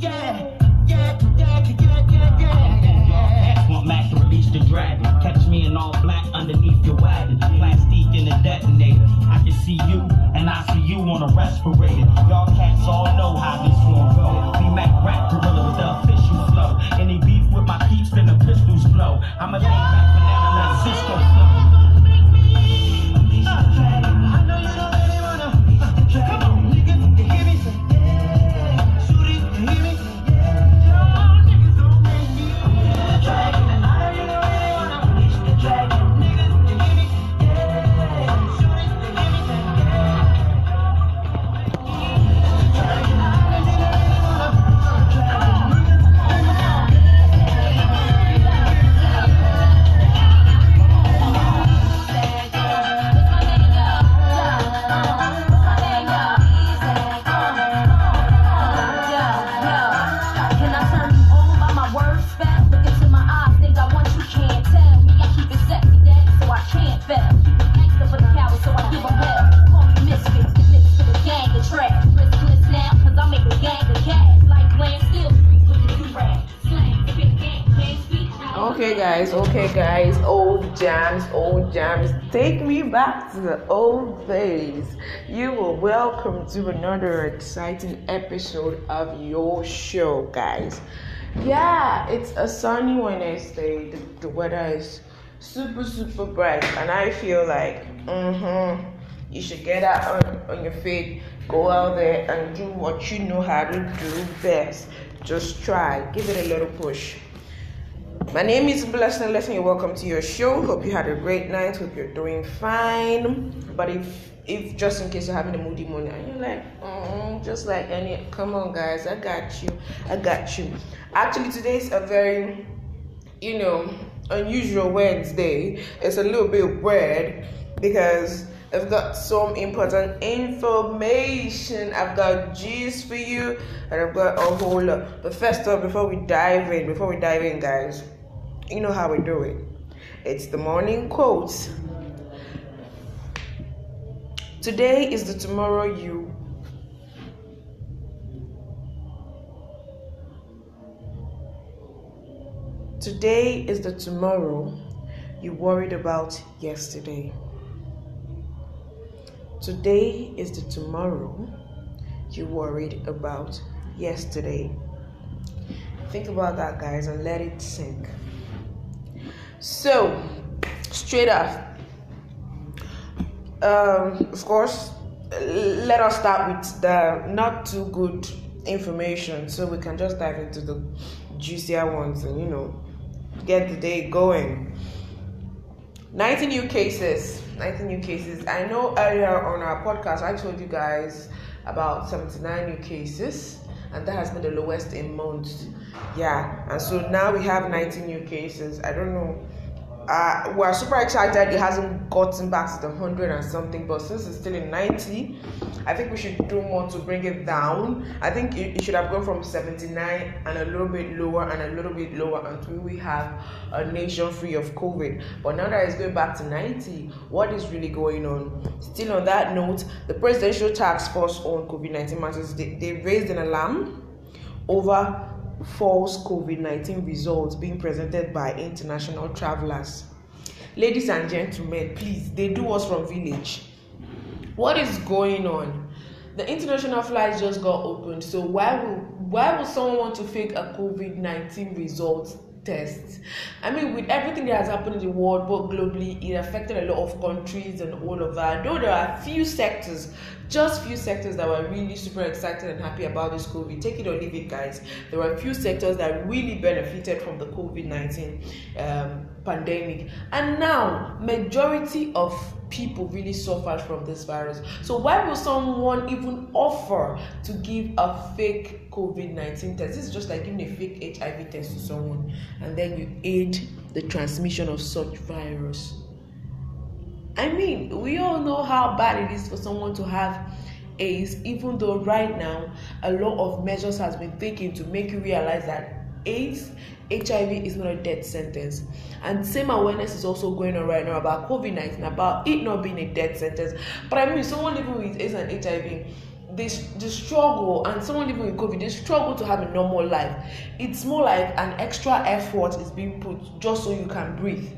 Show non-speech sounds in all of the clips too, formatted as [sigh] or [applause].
Yeah, yeah, yeah, yeah, yeah, yeah. Want to release the dragon. Catch me in all black underneath your wagon. In detonator. I can see you, and I see you on a respirator. Y'all cats all know how this take me back to the old days. You are welcome to another exciting episode of your show, guys. Yeah, it's a sunny Wednesday. The, the weather is super, super bright, and I feel like, mm-hmm, you should get out on, on your feet, go out there and do what you know how to do best. Just try, give it a little push. My name is Blessing Lesson. You're welcome to your show. Hope you had a great night. Hope you're doing fine. But if if just in case you're having a moody morning and you're like, mm, just like any, come on, guys, I got you, I got you. Actually, today's a very, you know, unusual Wednesday. It's a little bit weird because I've got some important information. I've got G's for you, and I've got a whole lot. But first off, before we dive in, before we dive in, guys, you know how we do it. It's the morning quotes. Today is the tomorrow you. Today is the tomorrow you worried about yesterday. Today is the tomorrow you worried about yesterday. Think about that, guys, and let it sink. So, straight up, um, of course, let us start with the not too good information so we can just dive into the juicier ones and you know get the day going. 19 new cases. 19 new cases. I know earlier on our podcast I told you guys about 79 new cases, and that has been the lowest in months. Yeah, and so now we have 19 new cases. I don't know. Uh, we're super excited. It hasn't gotten back to the 100 and something, but since it's still in 90, I think we should do more to bring it down. I think it, it should have gone from 79 and a little bit lower and a little bit lower until we have a nation free of COVID. But now that it's going back to 90, what is really going on? Still on that note, the Presidential Task Force on COVID 19 matters they, they raised an alarm over false COVID 19 results being presented by international travelers. Ladies and gentlemen, please, they do us from village. What is going on? The international flights just got opened, so why will why would someone want to fake a COVID 19 result test? I mean, with everything that has happened in the world, both globally, it affected a lot of countries and all of that. Though there are a few sectors, just few sectors that were really super excited and happy about this COVID. Take it or leave it, guys. There were a few sectors that really benefited from the COVID 19 um, pandemic, and now majority of people really suffered from this virus. So why would someone even offer to give a fake COVID-19 test? This is just like giving a fake HIV test to someone and then you aid the transmission of such virus. I mean, we all know how bad it is for someone to have AIDS, even though right now a lot of measures has been taken to make you realize that AIDS, HIV is not a death sentence. And same awareness is also going on right now about COVID 19, about it not being a death sentence. But I mean, someone living with AIDS and HIV, they the struggle and someone living with COVID, they struggle to have a normal life. It's more like an extra effort is being put just so you can breathe.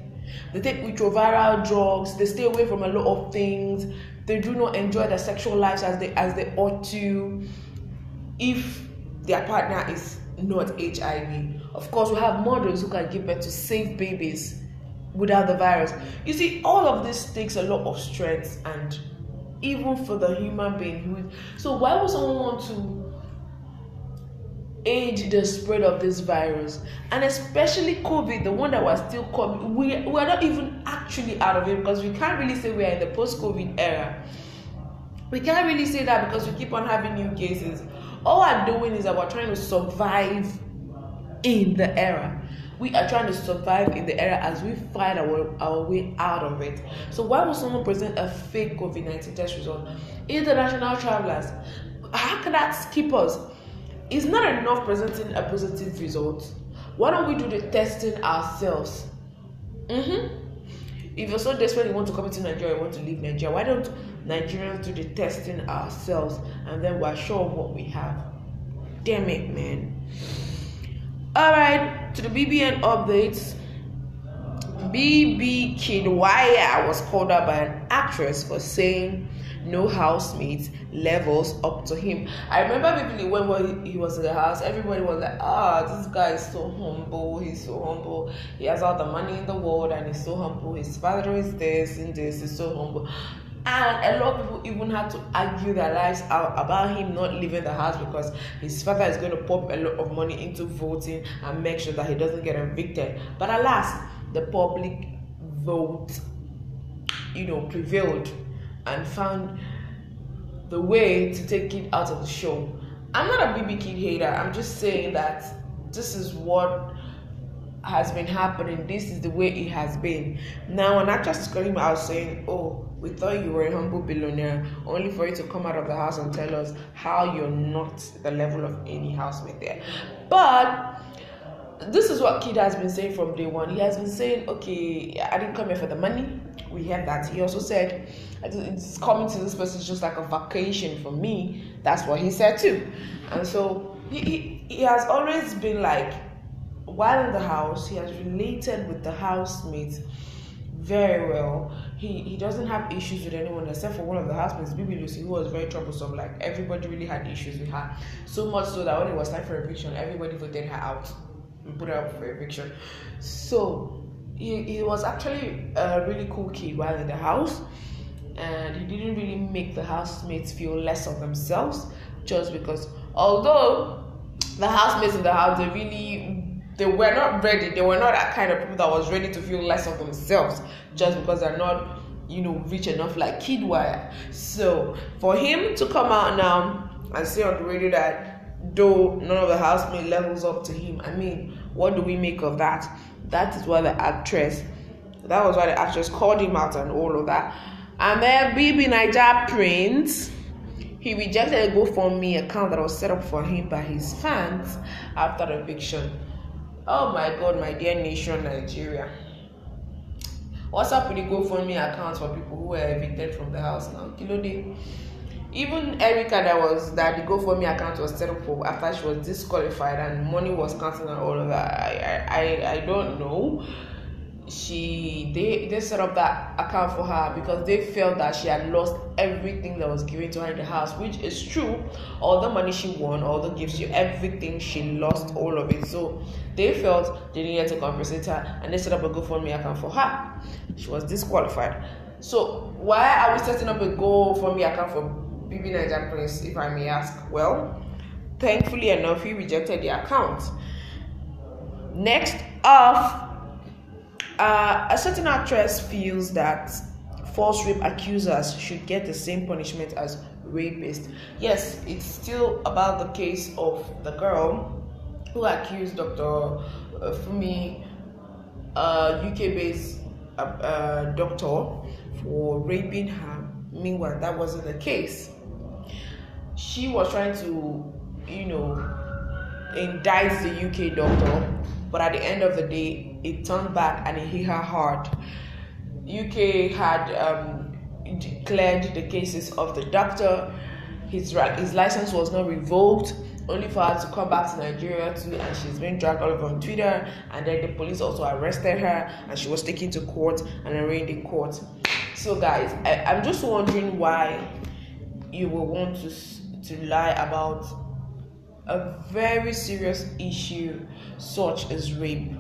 They take retroviral drugs. They stay away from a lot of things. They do not enjoy their sexual lives as they as they ought to. If their partner is not HIV, of course, we have mothers who can give birth to safe babies without the virus. You see, all of this takes a lot of strength and even for the human being. Who so why would someone want to aid the spread of this virus? And especially covid the one that was still coming we we're not even actually out of it because we can't really say we're in the post-covid era. We can't really say that because we keep on having new cases all we're doing is that we're trying to survive in the era we are trying to survive in the era as we find our, our way out of it. So why would someone present a fake COVID-19 test result? International travelers, how can that skip us? It's not enough presenting a positive result. Why don't we do the testing ourselves? Mm-hmm. If you're so desperate you want to come into Nigeria, you want to leave Nigeria, why don't Nigerians do the testing ourselves and then we're sure of what we have? Damn it, man. Alright, to the BBN updates. BB Kiddwaya was called out by an actress for saying no housemates levels up to him. I remember vividly when he was in the house, everybody was like, ah, this guy is so humble, he's so humble, he has all the money in the world and he's so humble, his father is this and this, he's so humble. And a lot of people even had to argue their lives out about him not leaving the house because his father is going to pump a lot of money into voting and make sure that he doesn't get evicted. But alas, the public vote, you know, prevailed and found the way to take it out of the show. I'm not a BB Kid hater. I'm just saying that this is what has been happening. This is the way it has been. Now, an actress is calling me out saying, "Oh, we thought you were a humble billionaire, only for you to come out of the house and tell us how you're not the level of any housemate there." But this is what Kid has been saying from day one. He has been saying, "Okay, I didn't come here for the money." We heard that. He also said, "It's coming to this person just like a vacation for me." That's what he said too, and so he, he, he has always been like while in the house, he has related with the housemates very well. He he doesn't have issues with anyone except for one of the housemates, Bibi Lucy, who was very troublesome. Like everybody really had issues with her. So much so that when it was time for eviction, everybody voted her out put up for eviction. So he, he was actually a really cool kid while in the house. And he didn't really make the housemates feel less of themselves just because although the housemates in the house they really they were not ready. They were not that kind of people that was ready to feel less of themselves just because they're not, you know, rich enough like Kiddwaya. So for him to come out now and say on the radio that though none of the housemate levels up to him, I mean, what do we make of that? That is why the actress, that was why the actress called him out and all of that. And then BB Niger Prince, he rejected a GoFundMe account that was set up for him by his fans after eviction. Oh my god, my dear nation, Nigeria. What's up with the GoFundMe accounts for people who were evicted from the house now? Kilo day. Even Erica, that was that the GoFundMe account was set up for after she was disqualified and money was counted and all of that. I, I, I don't know. She they they set up that account for her because they felt that she had lost everything that was given to her in the house which is true. All the money she won all the gifts she everything she lost all of it. So they felt they needed to compensate her and they set up a GoFundMe account for her. She was disqualified. So why are we setting up a GoFundMe account for BBNaija Prince if I may ask well thankfully enough he rejected the account next off uh, a certain actress feels that false rape accusers should get the same punishment as rapists. Yes, it's still about the case of the girl who accused Dr. Uh, Fumi, a UK-based uh, uh, doctor, for raping her. Meanwhile, that wasn't the case. She was trying to, you know, indict the UK doctor, but at the end of the day, it turned back and it hit her hard. UK had um, declared the cases of the doctor, his his license was not revoked only for her to come back to Nigeria too, and she's been dragged all over on Twitter. And then the police also arrested her, and she was taken to court and arraigned in court. So, guys, I, I'm just wondering why you will want to to lie about a very serious issue such as rape.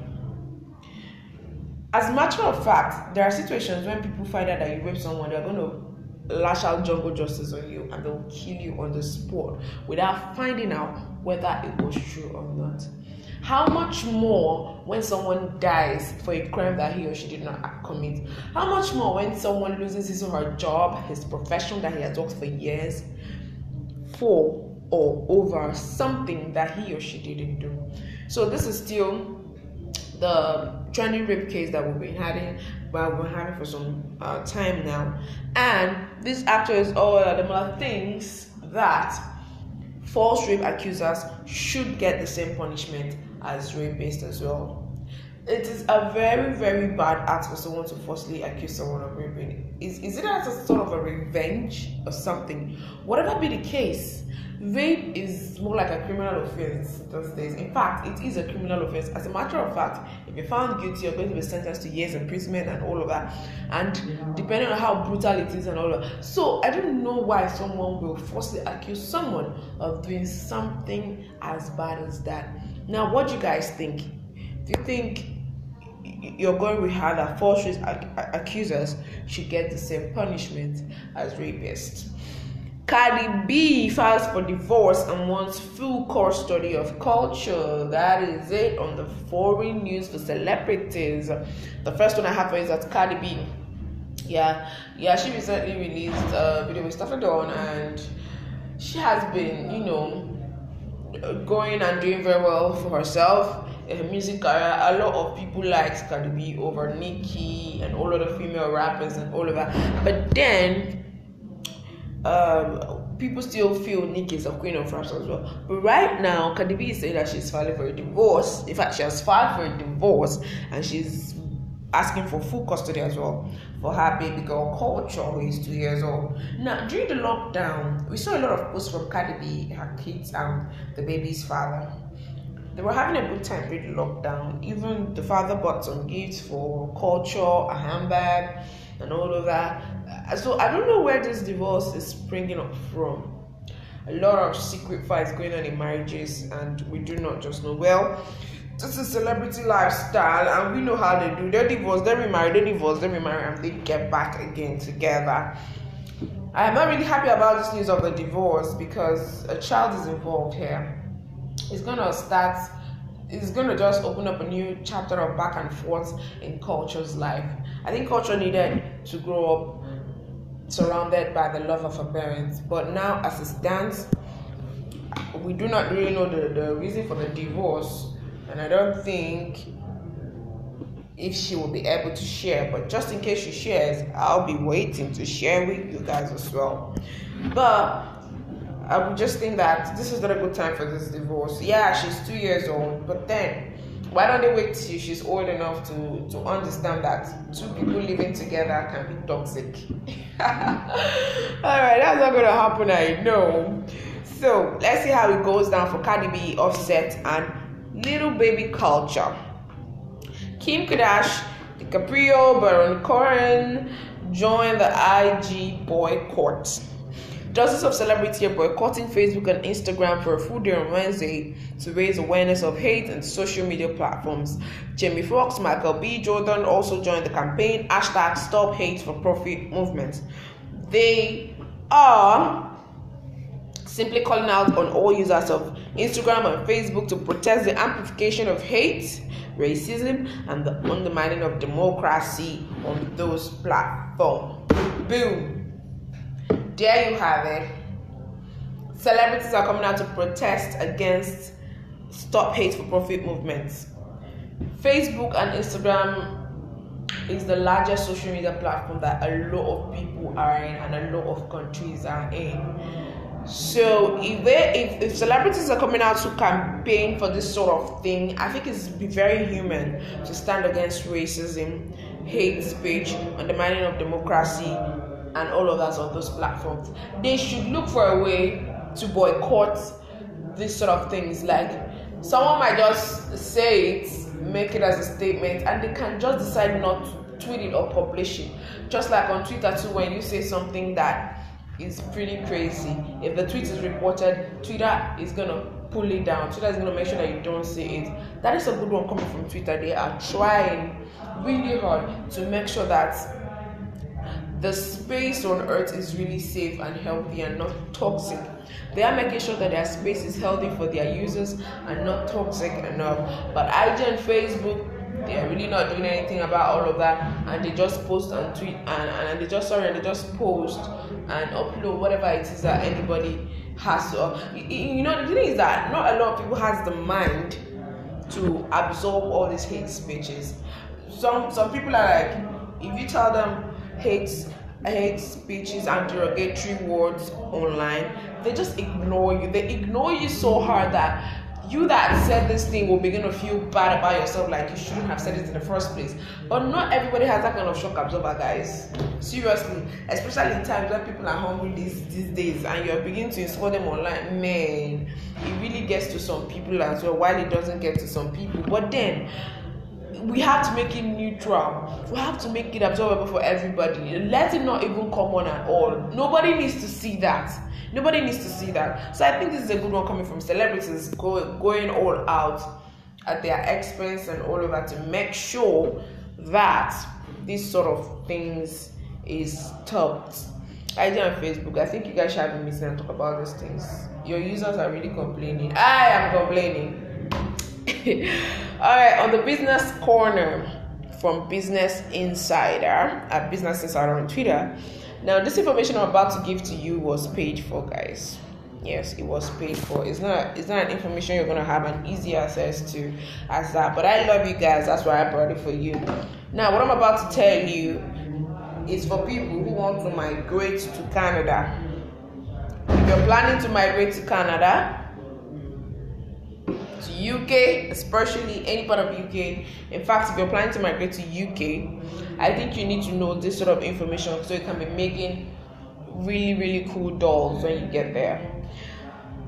As a matter of fact, there are situations when people find out that you rape someone, they're going to lash out jungle justice on you and they'll kill you on the spot without finding out whether it was true or not. How much more when someone dies for a crime that he or she did not commit? How much more when someone loses his or her job, his profession that he has worked for years for or over something that he or she didn't do? So, this is still the trending rape case that we've been having well, we've been having for some uh, time now and these is all are things that false rape accusers should get the same punishment as rapists as well it is a very very bad act for someone to falsely accuse someone of raping is, is it as a sort of a revenge or something whatever be the case rape is more like a criminal offense these days. In fact, it is a criminal offense. As a matter of fact, if you're found guilty, you're going to be sentenced to years imprisonment and all of that. And depending on how brutal it is and all of that. So I don't know why someone will falsely accuse someone of doing something as bad as that. Now, what do you guys think? Do you think you're going with how that false accusers should get the same punishment as rapists? Cardi B files for divorce and wants full custody of Kulture. That is it on the foreign news for celebrities. The first one I have is that Cardi B. Yeah, yeah, she recently released a video with Stefflon Don and she has been, you know, going and doing very well for herself her music career. A lot of people like Cardi B over Nicki and all of the female rappers and all of that. But then um, people still feel Nicki is a queen of raps as well. But right now, Cardi B is saying that she's filing for a divorce. In fact, she has filed for a divorce and she's asking for full custody as well for her baby girl Kulture who is two years old. Now during the lockdown, we saw a lot of posts from Cardi B, her kids and the baby's father. They were having a good time during lockdown. Even the father bought some gifts for Kulture, a handbag, and all of that. Uh, so I don't know where this divorce is springing up from. A lot of secret fights going on in marriages, and we do not just know. Well, this is celebrity lifestyle, and we know how they do. They divorce, they remarry, they divorce, they remarry, and they get back again together. I am not really happy about this news of the divorce because a child is involved here. It's gonna start it's to just open up a new chapter of back and forth in Kulture's life. I think Kulture needed to grow up surrounded by the love of her parents, but now as it stands, we do not really know the, the reason for the divorce, and I don't think if she will be able to share. But just in case she shares, I'll be waiting to share with you guys as well. But I would just think that this is not a good time for this divorce. Yeah, she's two years old, but then why don't they wait till she's old enough to to understand that two people living together can be toxic? [laughs] All right, that's not gonna happen. I know. So let's see how it goes down for Cardi B, Offset, and Little Baby Kulture. Kim Kardashian, DiCaprio, Baron Cohen join the IG boycott. Dozens of celebrities are boycotting Facebook and Instagram for a full day on Wednesday to raise awareness of hate and social media platforms. Jamie Foxx, Michael B. Jordan also joined the campaign hashtag Stop Hate for Profit movement. They are simply calling out on all users of Instagram and Facebook to protest the amplification of hate, racism, and the undermining of democracy on those platforms. Boom. There you have it. Celebrities are coming out to protest against Stop Hate for Profit movements. Facebook and Instagram is the largest social media platform that a lot of people are in and a lot of countries are in. So if they if, if celebrities are coming out to campaign for this sort of thing, I think it's be very human to stand against racism, hate speech, undermining of democracy, and all of that on those platforms. They should look for a way to boycott these sort of things. Like someone might just say it, make it as a statement, and they can just decide not to tweet it or publish it. Just like on Twitter too, when you say something that is pretty crazy. If the tweet is reported, Twitter is gonna pull it down. Twitter is gonna make sure that you don't see it. That is a good one coming from Twitter. They are trying really hard to make sure that the space on earth is really safe and healthy and not toxic. They are making sure that their space is healthy for their users and not toxic enough. But IG and Facebook, they are really not doing anything about all of that and they just post and tweet and, and they just sorry and they just post and upload whatever it is that anybody has to you know the thing is that not a lot of people has the mind to absorb all these hate speeches some some people are like if you tell them hate hate speeches and derogatory words online. They just ignore you. They ignore you so hard that you that said this thing will begin to feel bad about yourself like you shouldn't have said it in the first place. But not everybody has that kind of shock absorber guys. Seriously. Especially in times when people are hungry these these days and you're beginning to insult them online man it really gets to some people as well. While it doesn't get to some people. But then we have to make it neutral. We have to make it absorbable for everybody. Let it not even come on at all. Nobody needs to see that. Nobody needs to see that. So I think this is a good one coming from celebrities go, going all out at their expense and all of that to make sure that these sort of things is stopped. I did on Facebook. I think you guys should have a meeting and talk about those things. Your users are really complaining. I am complaining. [laughs] All right, on the business corner from Business Insider at Business Insider on Twitter. Now, this information I'm about to give to you was paid for, guys. Yes, it was paid for. It's not it's not information you're gonna have an easy access to as that. But I love you guys, that's why I brought it for you. Now, what I'm about to tell you is for people who want to migrate to Canada. If you're planning to migrate to Canada, to UK, especially any part of UK. In fact, if you're planning to migrate to UK, I think you need to know this sort of information so you can be making really, really cool dolls when you get there.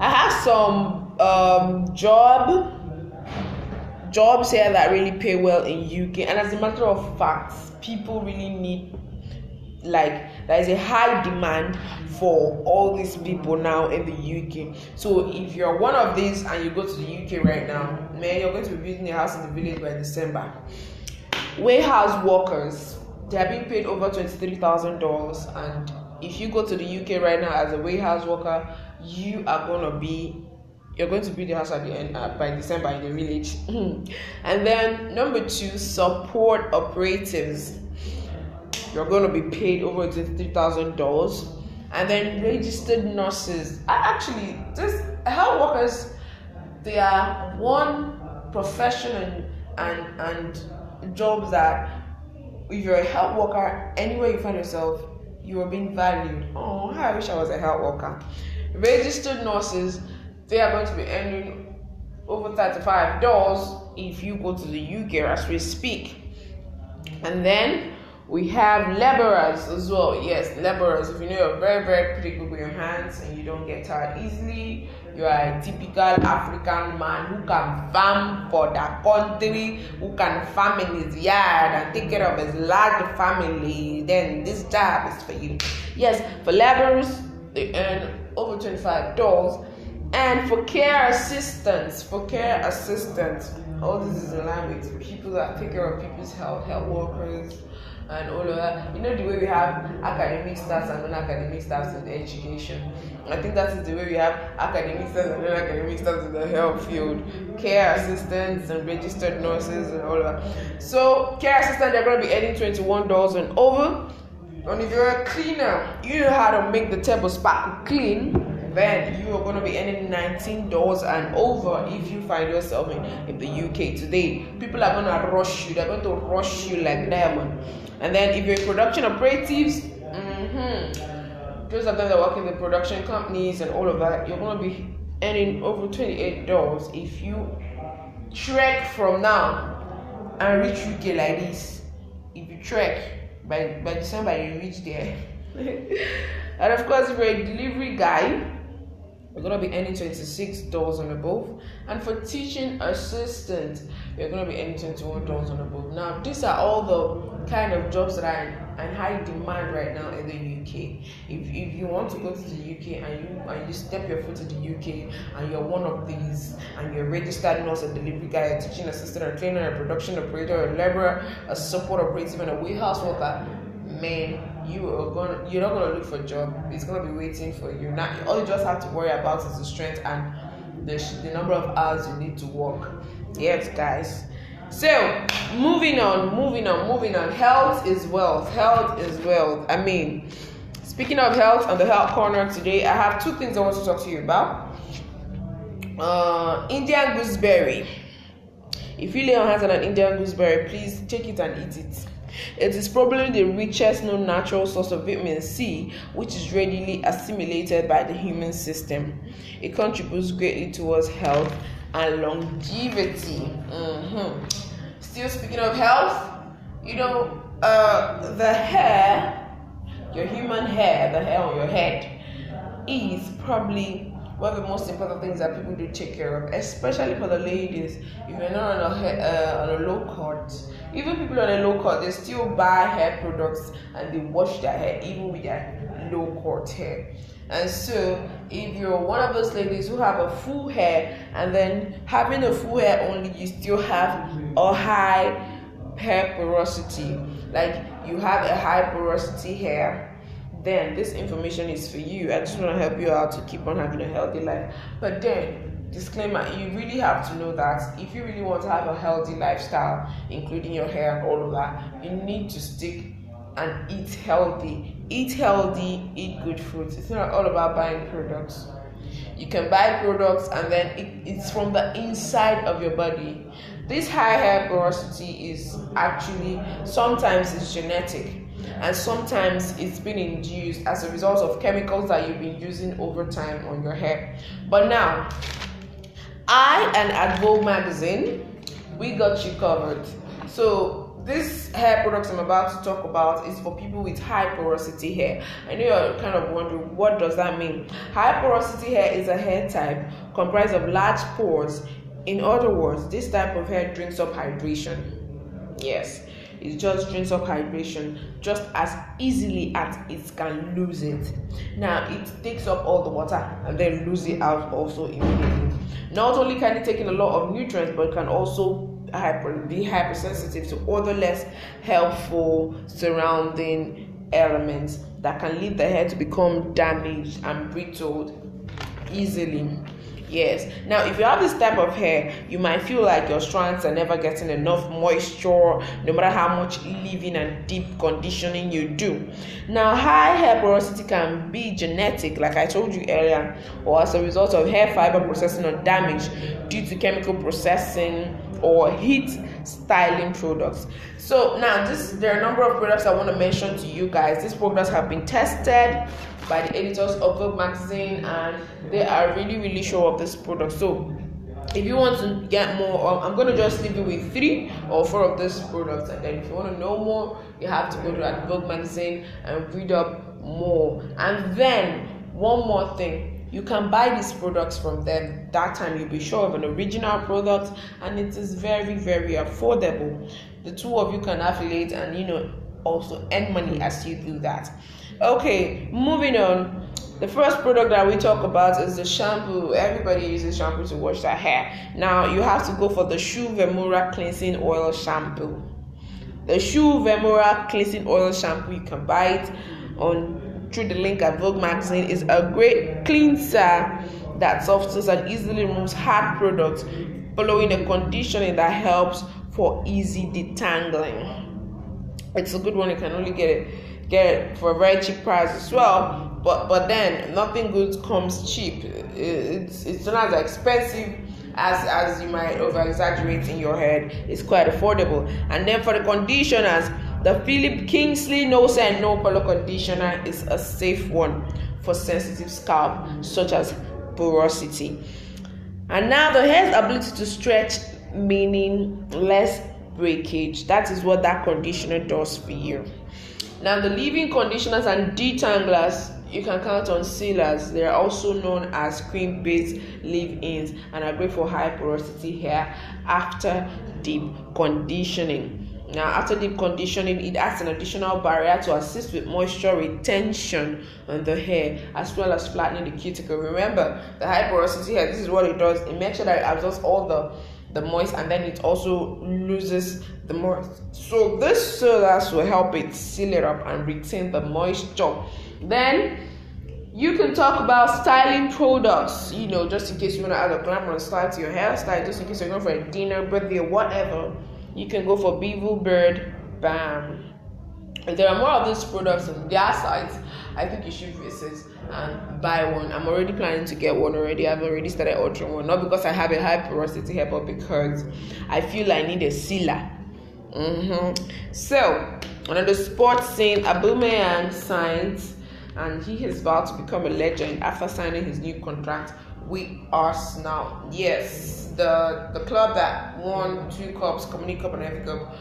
I have some um, job jobs here that really pay well in UK, and as a matter of fact, people really need like there is a high demand for all these people now in the UK. So if you're one of these and you go to the UK right now, man, you're going to be building a house in the village by December. Warehouse workers, they are being paid over twenty-three thousand dollars, and if you go to the UK right now as a warehouse worker, you are gonna be you're going to build the house at the end uh, by December in the village. [laughs] and then number two, support operatives you're going to be paid over $23,000. And then registered nurses. I Actually, this health workers, they are one profession and, and, and jobs that if you're a health worker, anywhere you find yourself, you are being valued. Oh, I wish I was a health worker. Registered nurses, they are going to be earning over $35 if you go to the UK as we speak. And then we have laborers as well. Yes, laborers. If you know you're very, very pretty good with your hands and you don't get tired easily, you are a typical African man who can farm for the country, who can farm in his yard and take care of his large family, then this job is for you. Yes, for laborers, they earn over $25. And for care assistants, for care assistants, all this is in line with people that take care of people's health, health workers, and all of that. You know the way we have academic staffs and non-academic staffs in education. I think that is the way we have academic staff and non-academic staffs in the health field, care assistants and registered nurses and all of that. So care assistant they're to be earning twenty-one dollars and over. And if you're a cleaner, you know how to make the table sparkle clean then you are going to be earning $19 and over if you find yourself in, in the UK today. People are going to rush you, they're going to rush you like diamond. And then if you're production operatives, mm-hmm, those of them that work in the production companies and all of that, you're to be earning over $28 if you trek from now and reach UK like this. If you trek by, by December, you reach there [laughs] and of course, if you're a delivery guy, you're gonna be earning twenty-six dollars and above. And for teaching assistant, you're gonna be earning twenty-one dollars and above. Now, these are all the kind of jobs that are in high demand right now in the UK. If, if you want to go to the UK and you and you step your foot to the UK and you're one of these and you're registered nurse, a delivery guy, a teaching assistant, a trainer, a production operator, a laborer, a support operative, and a warehouse worker, man you are gonna you're not gonna look for a job. It's gonna be waiting for you. Now all you just have to worry about is the strength and the, the number of hours you need to work. Yes guys. So moving on moving on moving on. Health is wealth. Health is wealth. I mean speaking of health on the health corner today i have two things i want to talk to you about. Uh indian gooseberry. If you lay your hands on an indian gooseberry please take it and eat it it is probably the richest known natural source of vitamin C, which is readily assimilated by the human system. It contributes greatly towards health and longevity. Mm-hmm. Still speaking of health, you know, uh, the hair, your human hair, the hair on your head, is probably one of the most important things that people do take care of, especially for the ladies. If you're not on a, uh, on a low cut, even people on a low cut, they still buy hair products and they wash their hair, even with their low cut hair. And so, if you're one of those ladies who have a full hair and then having a full hair only, you still have a high hair porosity, like you have a high porosity hair then this information is for you. I just want to help you out to keep on having a healthy life. But then, disclaimer, you really have to know that if you really want to have a healthy lifestyle, including your hair and all of that, you need to stick and eat healthy. Eat healthy, eat good foods. It's not all about buying products. You can buy products and then it, it's from the inside of your body. This high hair porosity is actually sometimes it's genetic and sometimes it's been induced as a result of chemicals that you've been using over time on your hair. But now, I and Vogue magazine, we got you covered. So this hair products I'm about to talk about is for people with high porosity hair. I know you're kind of wondering what does that mean. High porosity hair is a hair type comprised of large pores. In other words, this type of hair drinks up hydration. Yes, it just drinks up hydration just as easily as it can lose it. Now it takes up all the water and then lose it out also immediately. Not only can it take in a lot of nutrients, but can also hyper, be hypersensitive to other less helpful surrounding elements that can lead the hair to become damaged and brittle easily. Yes. Now, if you have this type of hair, you might feel like your strands are never getting enough moisture, no matter how much leave-in and deep conditioning you do. Now, high hair porosity can be genetic, like I told you earlier, or as a result of hair fiber processing or damage due to chemical processing or heat styling products. So now this there are a number of products I want to mention to you guys. These products have been tested by the editors of Vogue magazine and they are really really sure of this product. So if you want to get more, um, I'm gonna just leave you with three or four of these products, and then if you want to know more, you have to go to that Vogue magazine and read up more. And then one more thing, you can buy these products from them that time you'll be sure of an original product and it is very very affordable the two of you can affiliate and you know also earn money as you do that okay moving on the first product that we talk about is the shampoo. Everybody uses shampoo to wash their hair. Now you have to go for the Shu Uemura cleansing oil shampoo. The Shu Uemura cleansing oil shampoo you can buy it on through the link at Vogue magazine is a great cleanser that softens and easily removes hard products following a conditioning that helps for easy detangling. It's a good one. You can only get it get it for a very cheap price as well. But but then nothing good comes cheap. It's it's not as expensive as as you might over exaggerate in your head. It's quite affordable. And then for the conditioners the Philip Kingsley No Scent No Color Conditioner is a safe one for sensitive scalp, such as porosity. And now the hair's ability to stretch, meaning less breakage. That is what that conditioner does for you. Now, the leave-in conditioners and detanglers you can count on sealers. They are also known as cream-based leave-ins and are great for high porosity hair after deep conditioning. Now, after deep conditioning, it adds an additional barrier to assist with moisture retention on the hair as well as flattening the cuticle. Remember, the high porosity hair, this is what it does. It makes sure that it absorbs all the the moist and then it also loses the moist. So this sealers will help it seal it up and retain the moisture. Then you can talk about styling products, you know, just in case you want to add a glamorous style to your hairstyle, just in case you're going for a dinner, birthday, or whatever. You can go for Bevel Beard Balm. If there are more of these products on their sites, I think you should visit and buy one. I'm already planning to get one already. I've already started ordering one. Not because I have a high porosity hair, but because I feel I need a sealer. Mm-hmm. So, on the sports scene, Aubameyang signs and he is about to become a legend after signing his new contract with Arsenal. Yes, the the club that won two cups, Community Cup and FA Cup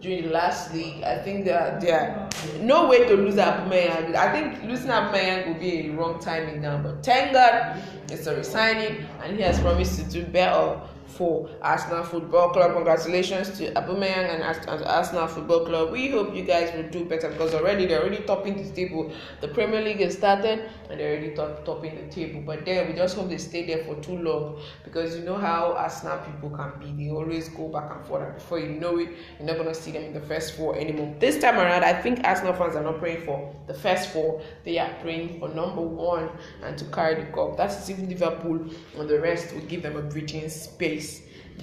during the last league. I think there no way to lose Aubameyang. I think losing Aubameyang will be a wrong timing now. But thank God it's a resigning, and he has promised to do better for Arsenal Football Club. Congratulations to Aubameyang and, and Arsenal Football Club. We hope you guys will do better because already they're already topping the table. The Premier League is started and they're already top, topping the table. But then we just hope they stay there for too long because you know how Arsenal people can be. They always go back and forth, and before you know it, you're not gonna see them in the first four anymore. This time around, I think Arsenal fans are not praying for the first four. They are praying for number one and to carry the cup. That's if Liverpool and the rest will give them a breathing space.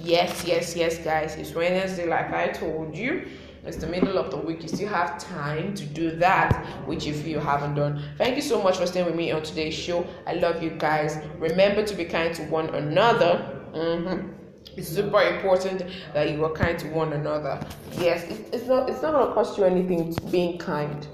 Yes, yes, yes, guys. It's Wednesday, like I told you. It's the middle of the week. You still have time to do that, which if you haven't done. Thank you so much for staying with me on today's show. I love you guys. Remember to be kind to one another. Mm-hmm. It's super important that you are kind to one another. Yes, it's not. It's not gonna cost you anything being kind.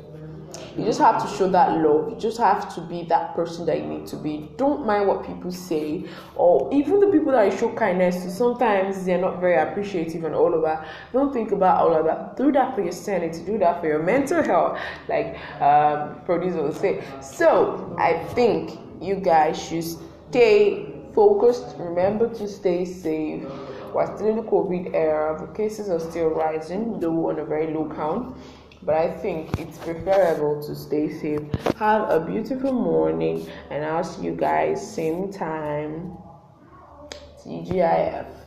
You just have to show that love. You just have to be that person that you need to be. Don't mind what people say, or even the people that you show kindness to. Sometimes they're not very appreciative and all of that. Don't think about all of that. Do that for your sanity. Do that for your mental health, like um, producer will say. So I think you guys should stay focused. Remember to stay safe. We're still in the COVID era. The cases are still rising, though on a very low count but I think it's preferable to stay safe. Have a beautiful morning, and I'll see you guys same time. TGIF.